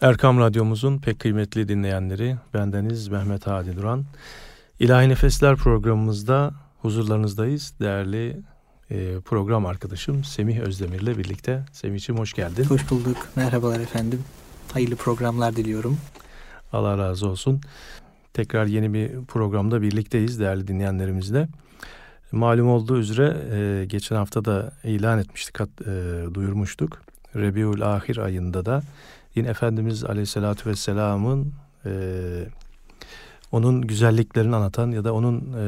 Erkam Radyomuzun pek kıymetli dinleyenleri, bendeniz Mehmet Hadi Duran. İlahi Nefesler programımızda huzurlarınızdayız. Değerli e, program arkadaşım Semih Özdemir'le birlikte. Semih'ciğim hoş geldin. Hoş bulduk. Merhabalar efendim. Hayırlı programlar diliyorum. Allah razı olsun. Tekrar yeni bir programda birlikteyiz değerli dinleyenlerimizle. Malum olduğu üzere e, geçen hafta da ilan etmiştik, e, duyurmuştuk. Rebiul Ahir ayında da yine Efendimiz Aleyhisselatü Vesselam'ın e, onun güzelliklerini anlatan ya da onun e,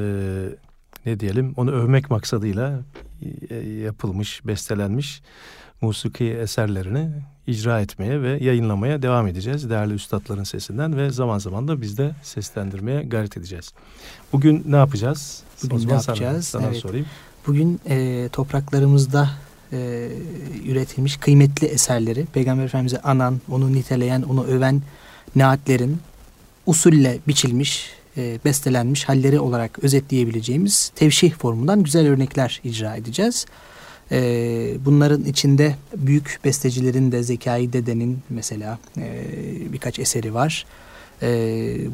ne diyelim onu övmek maksadıyla e, yapılmış, bestelenmiş musiki eserlerini icra etmeye ve yayınlamaya devam edeceğiz. Değerli üstadların sesinden ve zaman zaman da biz de seslendirmeye gayret edeceğiz. Bugün ne yapacağız? Bugün ne yapacağız? Sana, sana evet. sorayım. Bugün e, topraklarımızda e, üretilmiş kıymetli eserleri Peygamber Efendimiz'e anan, onu niteleyen, onu öven naatlerin usulle biçilmiş, e, bestelenmiş halleri olarak özetleyebileceğimiz tevşih formundan güzel örnekler icra edeceğiz. E, bunların içinde büyük bestecilerin de Zekai Dede'nin mesela e, birkaç eseri var. E,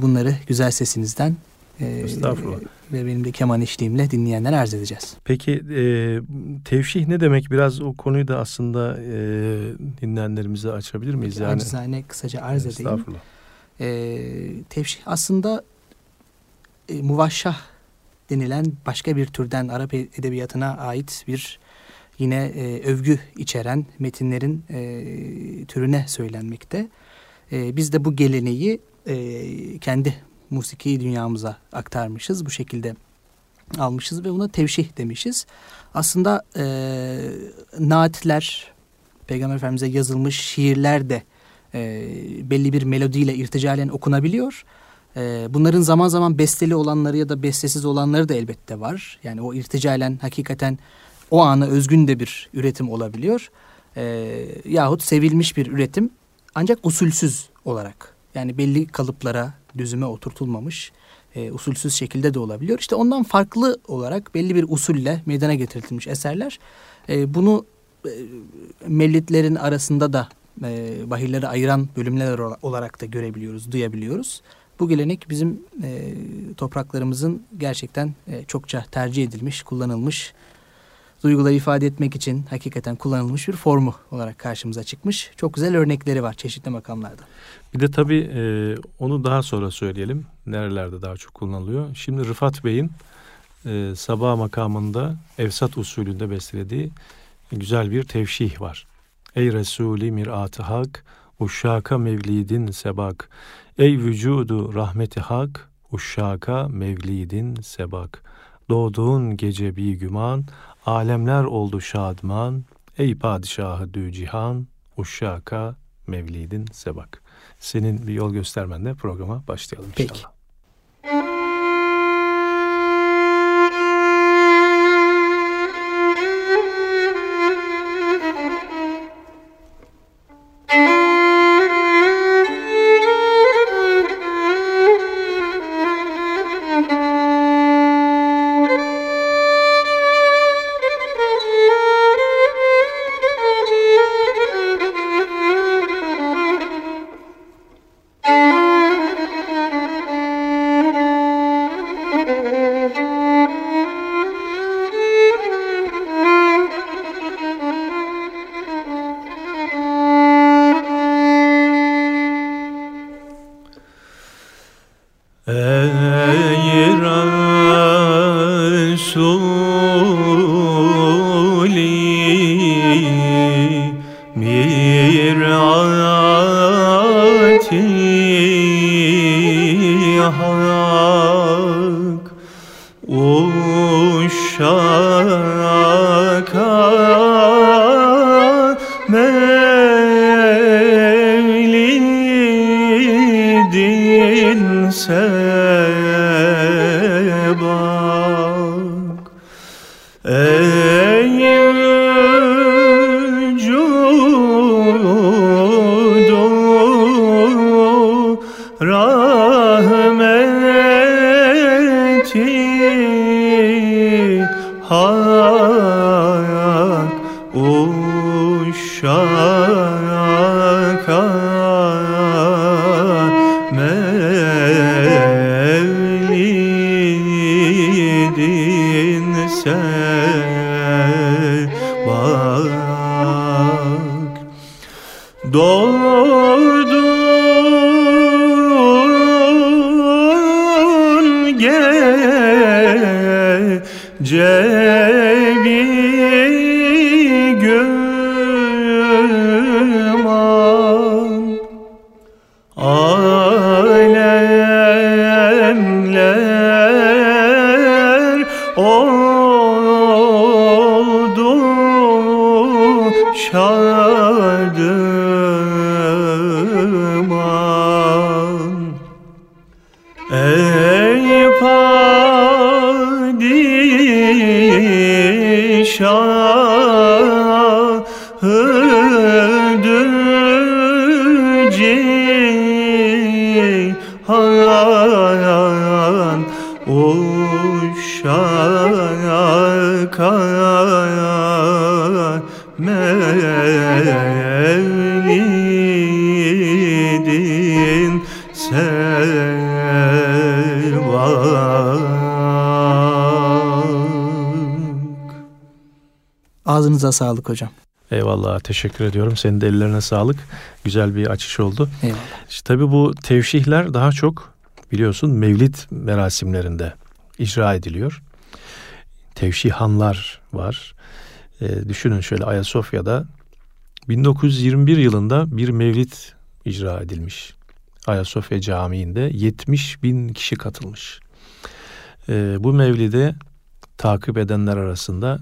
bunları güzel sesinizden Estağfurullah. ve benim de keman işliğimle dinleyenlere arz edeceğiz. Peki e, tevşih ne demek? Biraz o konuyu da aslında e, dinleyenlerimize açabilir miyiz? Peki, yani, acizane kısaca arz edeyim. Estağfurullah. E, tevşih aslında e, muvahşah denilen başka bir türden Arap edebiyatına ait bir yine e, övgü içeren metinlerin e, türüne söylenmekte. E, biz de bu geleneği e, kendi musiki dünyamıza aktarmışız. Bu şekilde almışız ve buna tevşih demişiz. Aslında e, naatler, Peygamber Efendimiz'e yazılmış şiirler de e, belli bir melodiyle irticalen okunabiliyor. E, bunların zaman zaman besteli olanları ya da bestesiz olanları da elbette var. Yani o irticalen hakikaten o ana özgün de bir üretim olabiliyor. E, yahut sevilmiş bir üretim ancak usulsüz olarak. Yani belli kalıplara, düzüme oturtulmamış e, usulsüz şekilde de olabiliyor. İşte ondan farklı olarak belli bir usulle meydana getirilmiş eserler. E, bunu e, mellitlerin arasında da e, bahirleri ayıran bölümler olarak da görebiliyoruz, duyabiliyoruz. Bu gelenek bizim e, topraklarımızın gerçekten e, çokça tercih edilmiş, kullanılmış, duyguları ifade etmek için hakikaten kullanılmış bir formu olarak karşımıza çıkmış. Çok güzel örnekleri var çeşitli makamlarda. Bir de tabii e, onu daha sonra söyleyelim. Nerelerde daha çok kullanılıyor. Şimdi Rıfat Bey'in e, sabah makamında Evsat usulünde bestelediği güzel bir tevşih var. Ey Resulü mirat-ı hak, uşşaka mevlidin sebak. Ey vücudu rahmeti hak, uşşaka mevlidin sebak. Doğduğun gece bir güman, alemler oldu şadman. Ey padişahı dü cihan, uşşaka mevlidin sebak. Senin bir yol göstermenle programa başlayalım inşallah. Ağzınıza sağlık hocam. Eyvallah teşekkür ediyorum. Senin de ellerine sağlık. Güzel bir açış oldu. Eyvallah. İşte tabii bu tevşihler daha çok biliyorsun mevlid merasimlerinde icra ediliyor. Tevşihanlar var. E, düşünün şöyle Ayasofya'da 1921 yılında bir mevlid icra edilmiş. Ayasofya Camii'nde 70 bin kişi katılmış. E, bu mevlide takip edenler arasında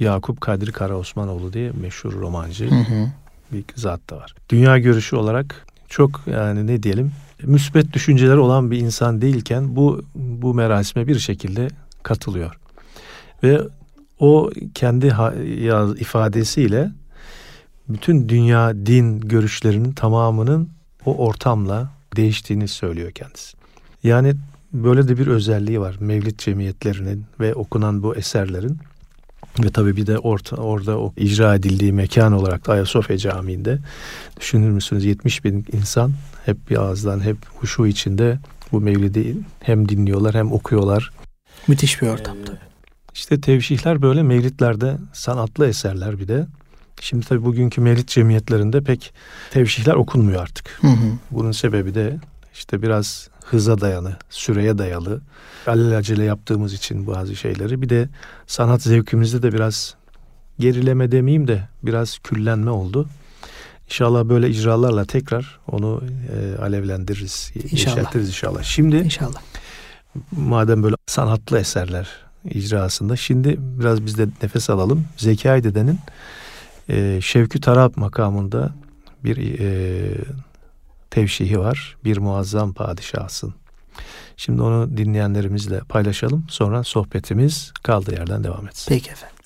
Yakup Kadri Karaosmanoğlu diye meşhur romancı hı hı. bir zat da var. Dünya görüşü olarak çok yani ne diyelim müsbet düşünceleri olan bir insan değilken bu bu merasime bir şekilde katılıyor. Ve o kendi ifadesiyle bütün dünya din görüşlerinin tamamının o ortamla değiştiğini söylüyor kendisi. Yani böyle de bir özelliği var Mevlid cemiyetlerinin ve okunan bu eserlerin. Ve tabii bir de orta, orada o icra edildiği mekan olarak da Ayasofya Camii'nde düşünür müsünüz 70 bin insan hep bir ağızdan hep huşu içinde bu mevlidi hem dinliyorlar hem okuyorlar. Müthiş bir ortamda. Ee, işte tevşihler böyle mevlitlerde sanatlı eserler bir de. Şimdi tabii bugünkü mevlid cemiyetlerinde pek tevşihler okunmuyor artık. Hı hı. Bunun sebebi de işte biraz hıza dayalı, süreye dayalı, alelacele yaptığımız için bazı şeyleri. Bir de sanat zevkimizde de biraz gerileme demeyeyim de biraz küllenme oldu. İnşallah böyle icralarla tekrar onu e, alevlendiririz, inşallah. yeşertiriz inşallah. Şimdi inşallah. Madem böyle sanatlı eserler icrasında şimdi biraz biz de nefes alalım. Zekai Dede'nin e, Şevkü Tarap makamında bir e, tevşihi var. Bir muazzam padişahsın. Şimdi onu dinleyenlerimizle paylaşalım. Sonra sohbetimiz kaldığı yerden devam etsin. Peki efendim.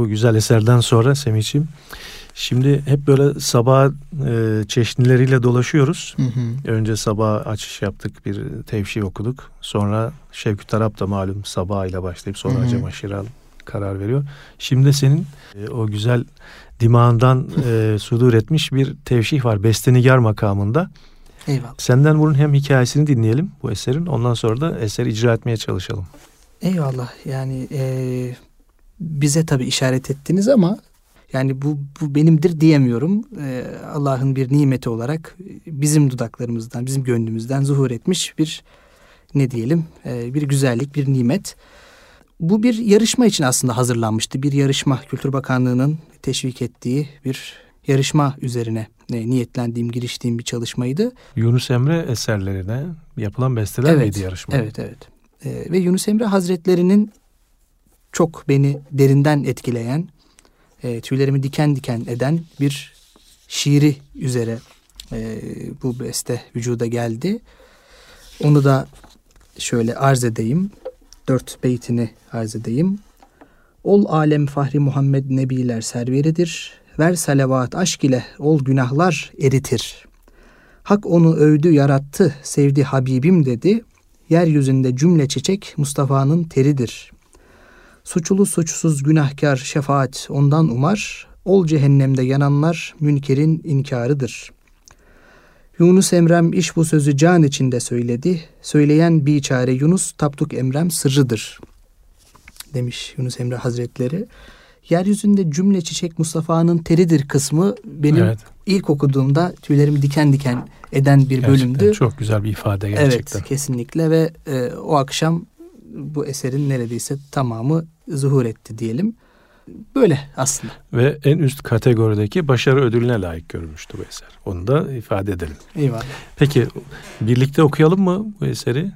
Bu güzel eserden sonra Semih'ciğim Şimdi hep böyle sabah e, çeşnileriyle dolaşıyoruz. Hı hı. Önce sabah açış yaptık, bir tevşi okuduk. Sonra Şevki Tarap da malum sabah ile başlayıp sonra hı hı. Acem Aşiral karar veriyor. Şimdi senin e, o güzel dimağından e, sudur etmiş bir tevşih var. Bestenigar makamında. Eyvallah. Senden bunun hem hikayesini dinleyelim bu eserin. Ondan sonra da eseri icra etmeye çalışalım. Eyvallah. Yani e, bize tabii işaret ettiniz ama yani bu, bu benimdir diyemiyorum. Ee, Allah'ın bir nimeti olarak bizim dudaklarımızdan, bizim gönlümüzden zuhur etmiş bir ne diyelim e, bir güzellik, bir nimet. Bu bir yarışma için aslında hazırlanmıştı. Bir yarışma Kültür Bakanlığı'nın teşvik ettiği bir yarışma üzerine e, niyetlendiğim, giriştiğim bir çalışmaydı. Yunus Emre eserlerine yapılan besteler evet, miydi yarışma? Evet, evet. E, ve Yunus Emre Hazretlerinin çok beni derinden etkileyen, e, tüylerimi diken diken eden bir şiiri üzere e, bu beste vücuda geldi. Onu da şöyle arz edeyim. Dört beytini arz edeyim. Ol alem fahri Muhammed nebiler serveridir. Ver salavat aşk ile ol günahlar eritir. Hak onu övdü yarattı sevdi Habibim dedi. Yeryüzünde cümle çiçek Mustafa'nın teridir. Suçlu suçsuz günahkar şefaat ondan umar, ol cehennemde yananlar münkerin inkarıdır. Yunus Emrem iş bu sözü can içinde söyledi, söyleyen biçare Yunus taptuk Emrem sırrıdır. Demiş Yunus Emre Hazretleri. Yeryüzünde cümle çiçek Mustafa'nın teridir kısmı benim evet. ilk okuduğumda tüylerimi diken diken eden bir gerçekten bölümdü. Çok güzel bir ifade gerçekten. Evet kesinlikle ve e, o akşam bu eserin neredeyse tamamı zuhur etti diyelim. Böyle aslında. Ve en üst kategorideki başarı ödülüne layık görülmüştü bu eser. Onu da ifade edelim. Eyvallah. Peki birlikte okuyalım mı bu eseri?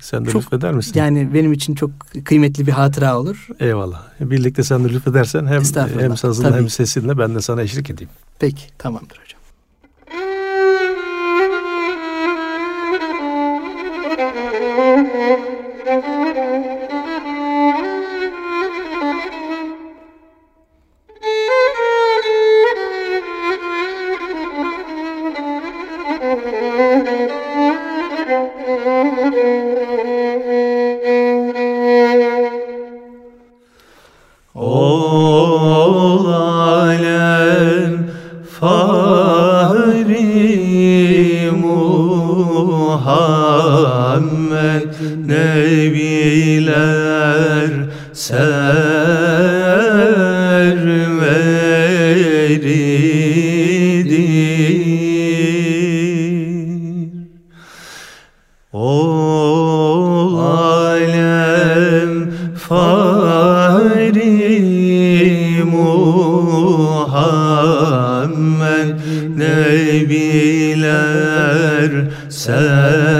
Sen de çok, lütfeder misin? Yani benim için çok kıymetli bir hatıra olur. Eyvallah. Birlikte sen de lütfedersen hem hem sazınla hem sesinle ben de sana eşlik edeyim. Peki tamamdır hocam. Sen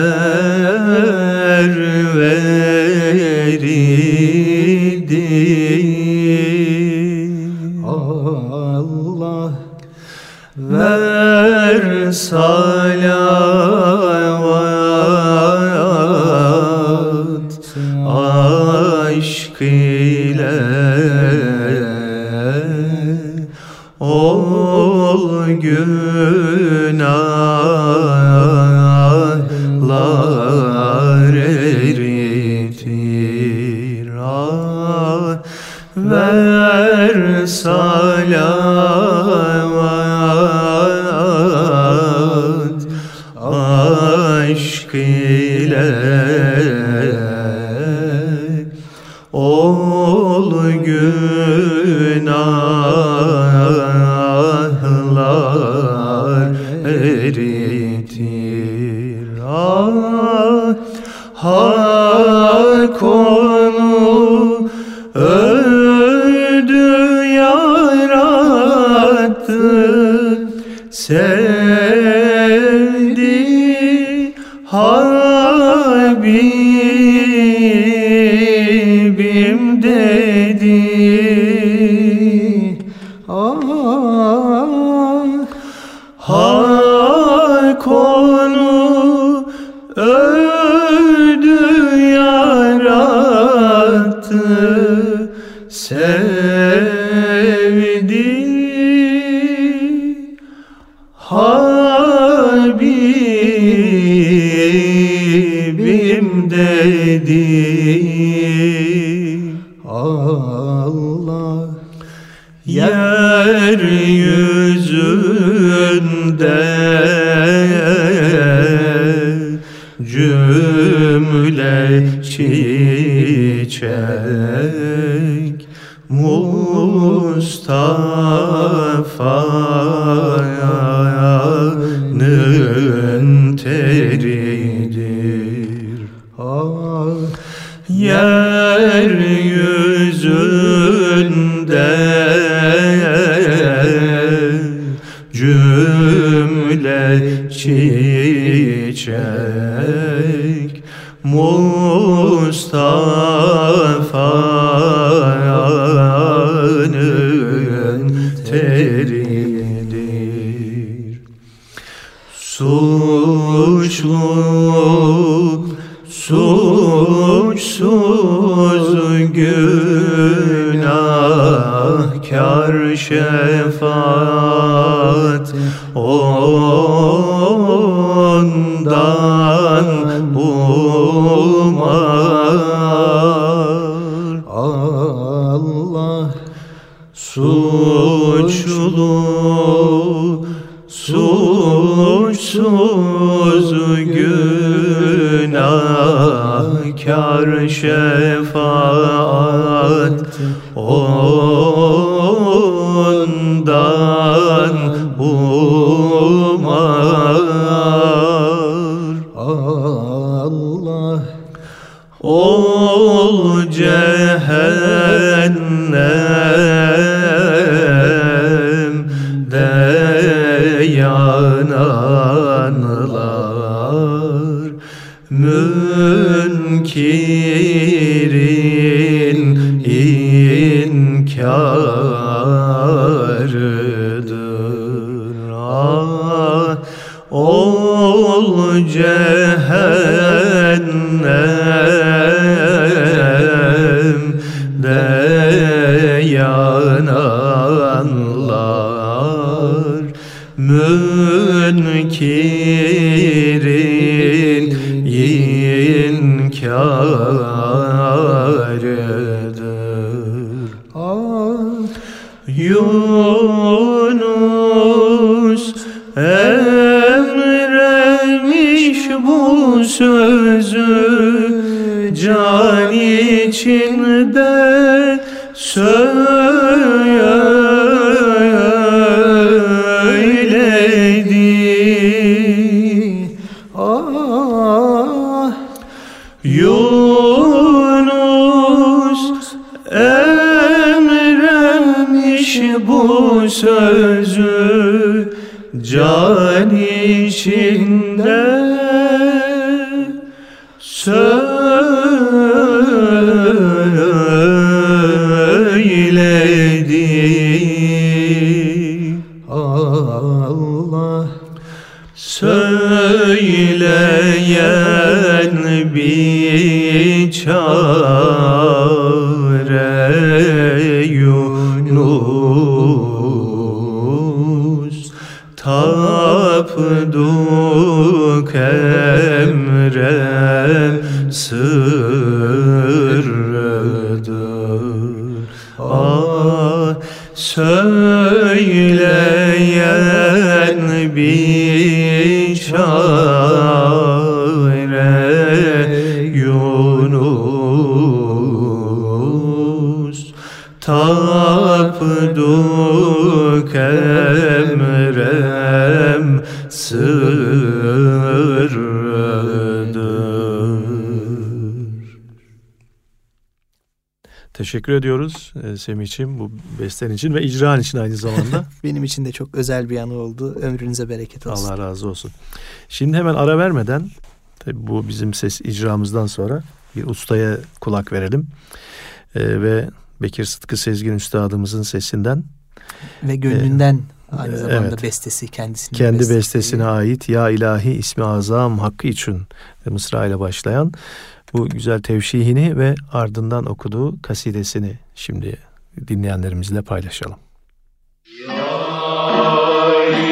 suçlu Suçsuz günahkar şefaat ondan yananlar Münkirin inkarıdır. Ah, yok emrem sığ Teşekkür ediyoruz e, Semih'ciğim bu besten için ve icran için aynı zamanda. Benim için de çok özel bir anı oldu. Ömrünüze bereket olsun. Allah razı olsun. Şimdi hemen ara vermeden tabii bu bizim ses icramızdan sonra bir ustaya kulak verelim. E, ve Bekir Sıtkı Sezgin Üstadımızın sesinden ve gönlünden e, aynı zamanda evet, bestesi kendisine kendi bestesi. bestesine ait Ya ilahi ismi azam hakkı için Mısra ile başlayan bu güzel tevşihini ve ardından okuduğu kasidesini şimdi dinleyenlerimizle paylaşalım. Ya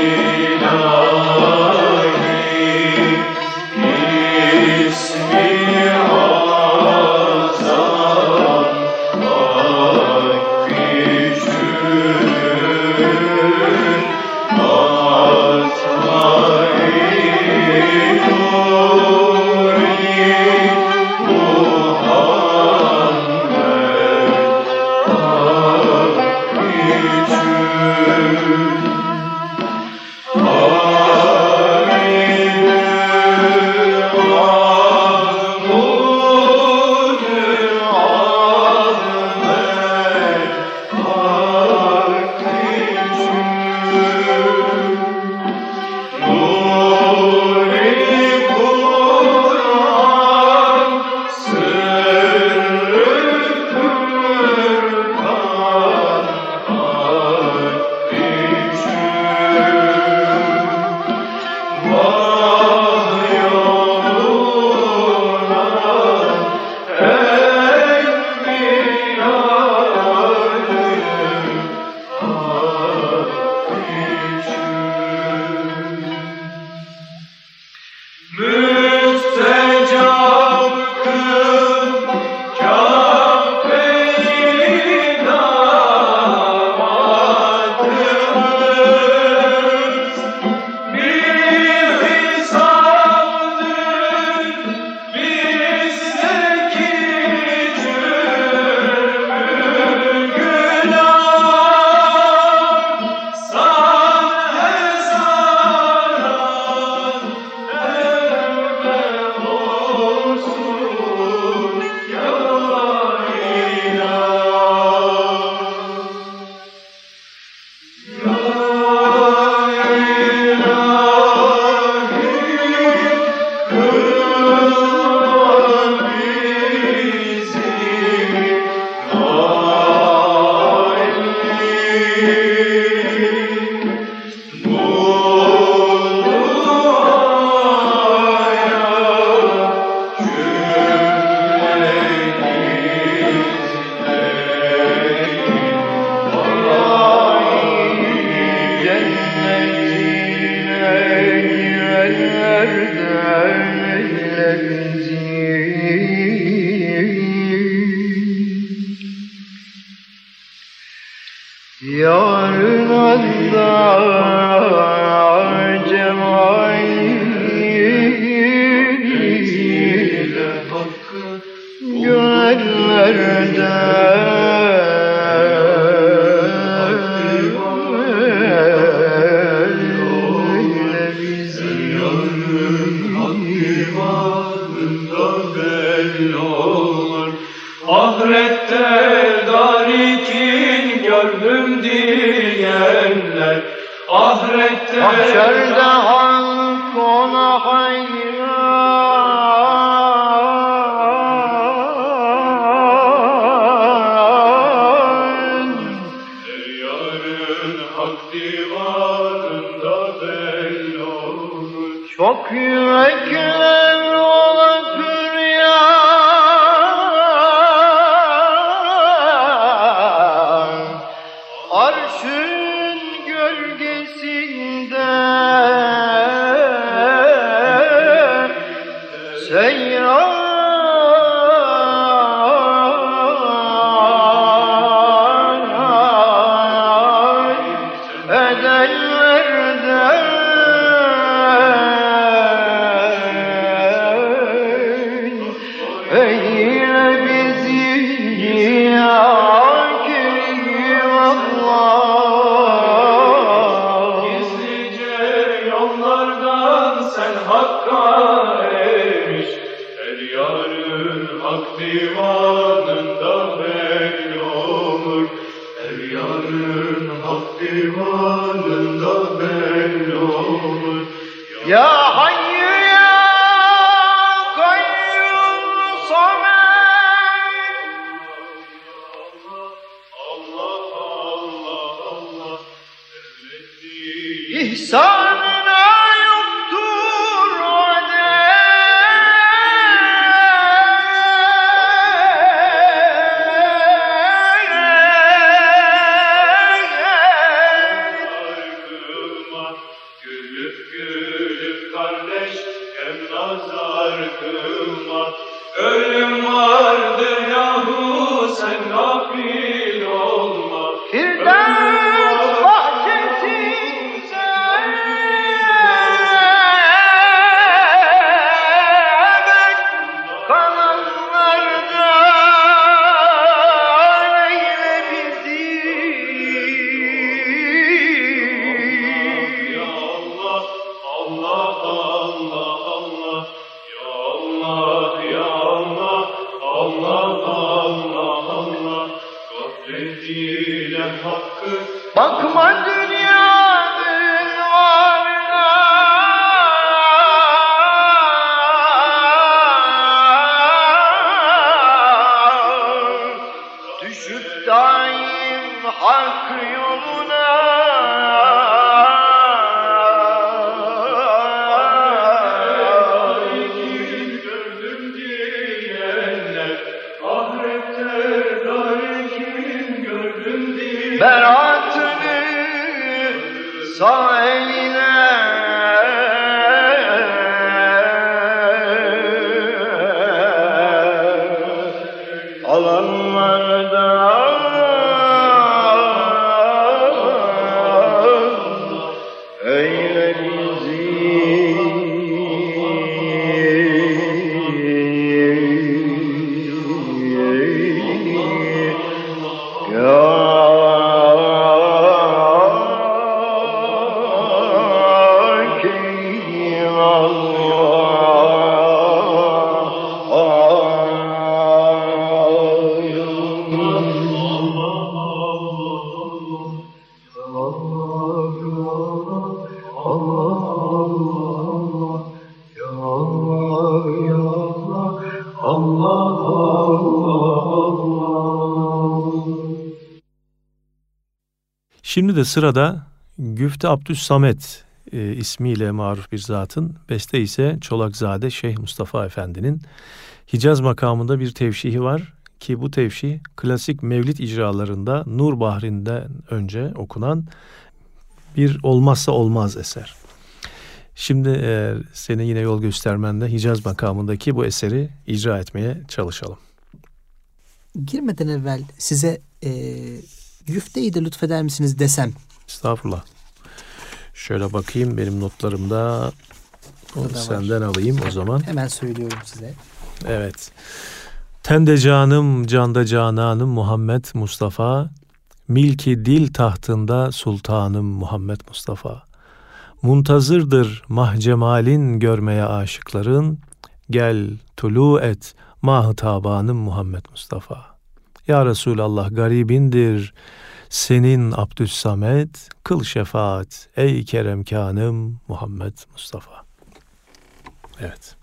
Bakma Şimdi de sırada Güfte Abdüs Samet e, ismiyle maruf bir zatın, beste ise Çolakzade Şeyh Mustafa Efendi'nin Hicaz makamında bir tevşihi var ki bu tevşih klasik mevlid icralarında Nur Bahri'nden önce okunan bir olmazsa olmaz eser. Şimdi e, senin yine yol göstermende Hicaz makamındaki bu eseri icra etmeye çalışalım. Girmeden evvel size e, güfteyi de lütfeder misiniz desem? Estağfurullah. Şöyle bakayım benim notlarımda. Onu senden var. alayım o zaman. Hemen söylüyorum size. Evet. Tende canım, canda cananım Muhammed Mustafa. Milki dil tahtında sultanım Muhammed Mustafa. Muntazırdır mahcemalin görmeye aşıkların. Gel tulu et mah tabanım Muhammed Mustafa. Ya Resulallah garibindir senin Abdüssamet, kıl şefaat ey keremkanım Muhammed Mustafa. Evet.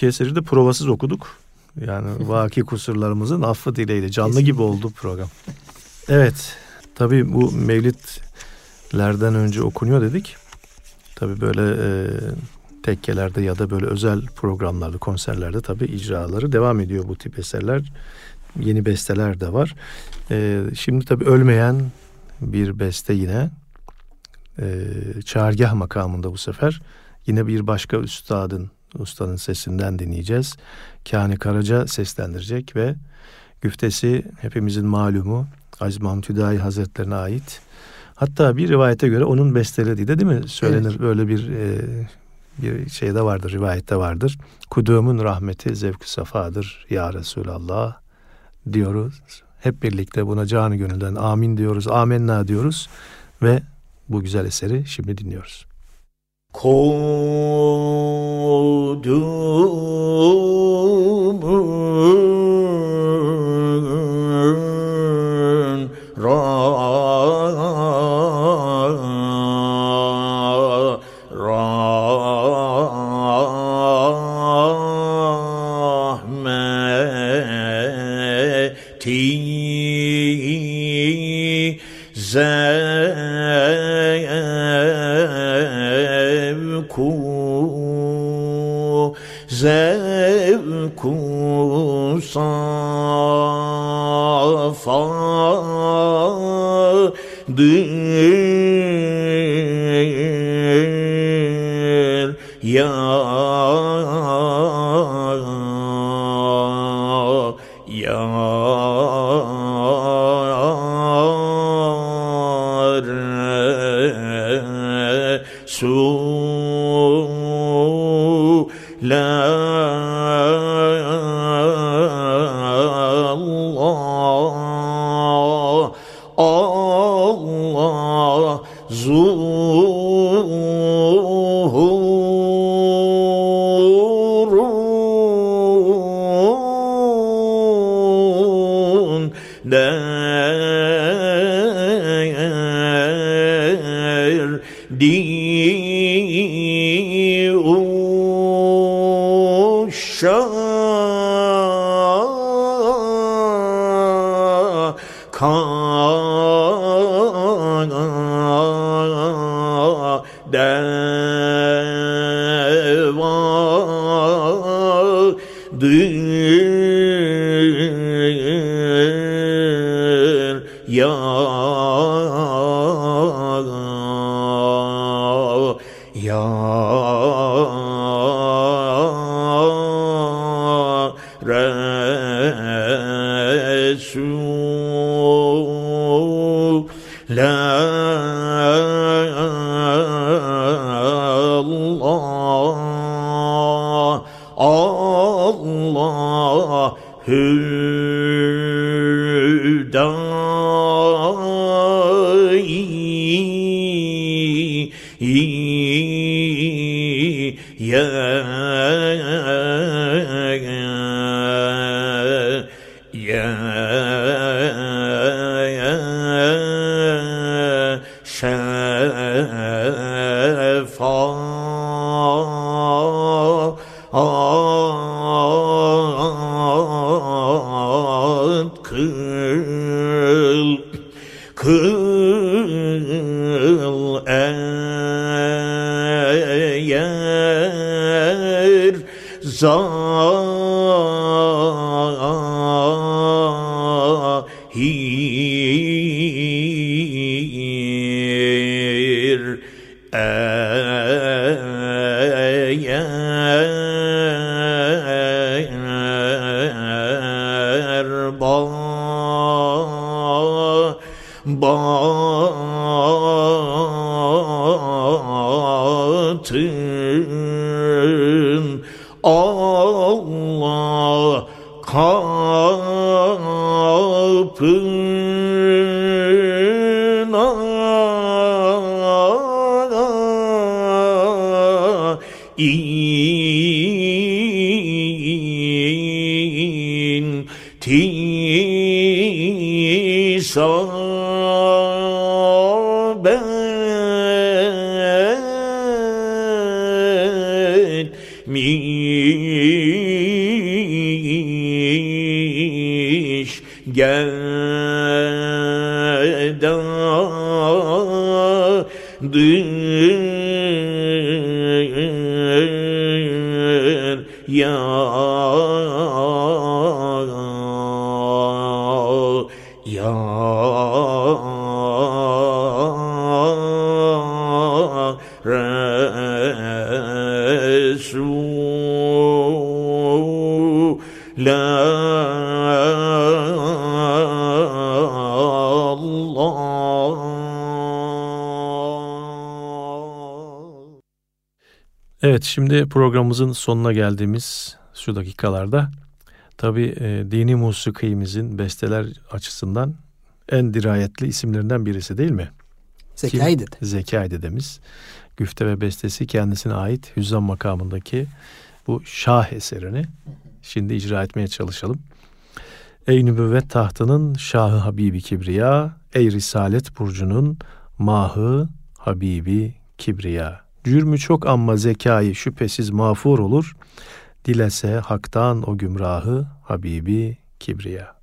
İki eseri de provasız okuduk. Yani vaki kusurlarımızın affı dileğiyle canlı Kesinlikle. gibi oldu program. Evet tabii bu mevlitlerden önce okunuyor dedik. Tabii böyle e, tekkelerde ya da böyle özel programlarda, konserlerde tabii icraları devam ediyor bu tip eserler. Yeni besteler de var. E, şimdi tabii ölmeyen bir beste yine e, çağrgah makamında bu sefer. Yine bir başka üstadın ustanın sesinden dinleyeceğiz. Kani Karaca seslendirecek ve güftesi hepimizin malumu Aziz Mahmut Hüdayi Hazretlerine ait. Hatta bir rivayete göre onun bestelediği de değil mi? Söylenir evet. böyle bir e, bir şeyde vardır, rivayette vardır. Kudumun rahmeti zevk safadır ya Resulallah diyoruz. Hep birlikte buna canı gönülden amin diyoruz, amenna diyoruz ve bu güzel eseri şimdi dinliyoruz. Kodumun etmiş. Gel Evet şimdi programımızın sonuna geldiğimiz şu dakikalarda tabi e, dini musikimizin besteler açısından en dirayetli isimlerinden birisi değil mi? Zekai Dede. Zekai Dedemiz. Güfte ve bestesi kendisine ait Hüzzam makamındaki bu şah eserini şimdi icra etmeye çalışalım. Ey nübüvvet tahtının şahı Habibi Kibriya, ey risalet burcunun mahı Habibi Kibriya. Cürmü çok amma zekayı şüphesiz mağfur olur. Dilese haktan o gümrahı Habibi Kibriya.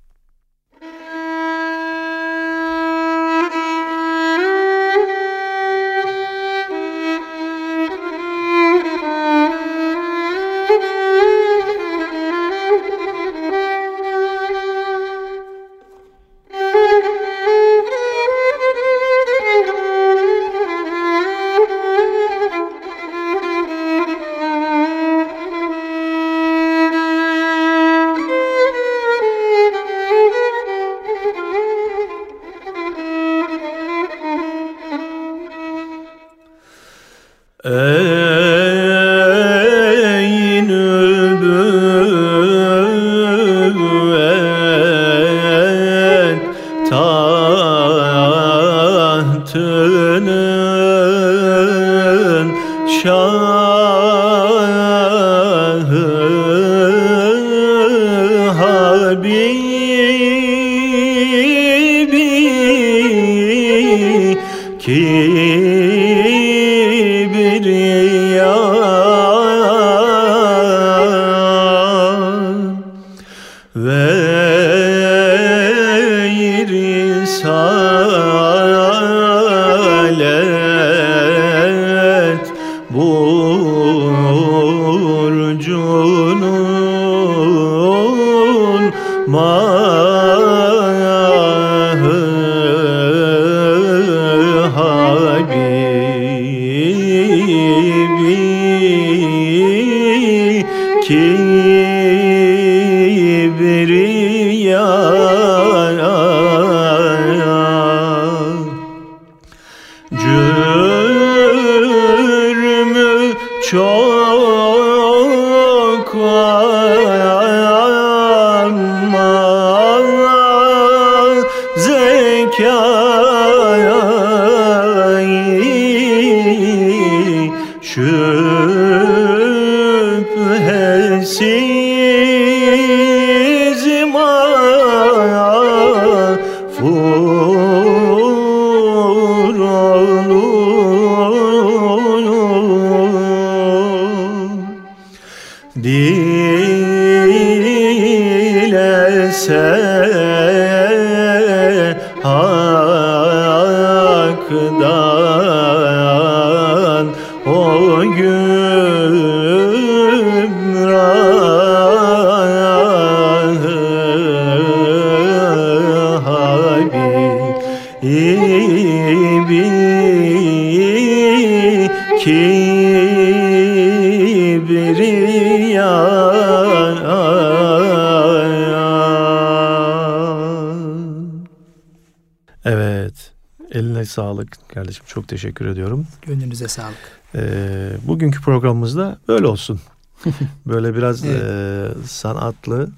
Sağlık kardeşim. Çok teşekkür ediyorum. Gönlünüze sağlık. Ee, bugünkü programımızda böyle olsun. böyle biraz evet. e, sanatlı,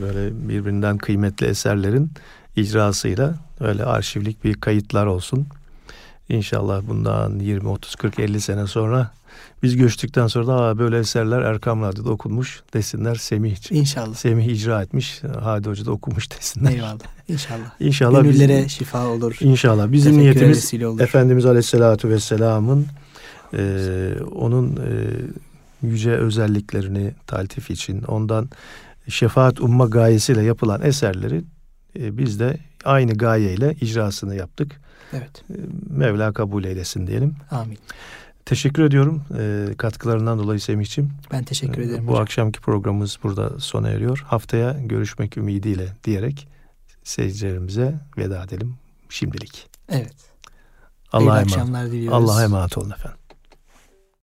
böyle birbirinden kıymetli eserlerin icrasıyla öyle arşivlik bir kayıtlar olsun. İnşallah bundan 20, 30, 40, 50 sene sonra biz göçtükten sonra da böyle eserler Erkam Radyo'da okunmuş desinler Semih. İnşallah. Semih icra etmiş. Hadi Hoca da okumuş desinler. Eyvallah. İnşallah. İnşallah. Gönüllere bizim, şifa olur. İnşallah. Bizim niyetimiz Efendimiz Aleyhisselatü Vesselam'ın e, onun e, yüce özelliklerini taltif için ondan şefaat umma gayesiyle yapılan eserleri e, biz de aynı gayeyle icrasını yaptık. Evet. E, Mevla kabul eylesin diyelim. Amin. Teşekkür ediyorum e, katkılarından dolayı Semih'ciğim. Ben teşekkür ederim. E, bu hocam. akşamki programımız burada sona eriyor. Haftaya görüşmek ümidiyle diyerek seyircilerimize veda edelim şimdilik. Evet. Allah'a emanet. Allah'a emanet olun efendim.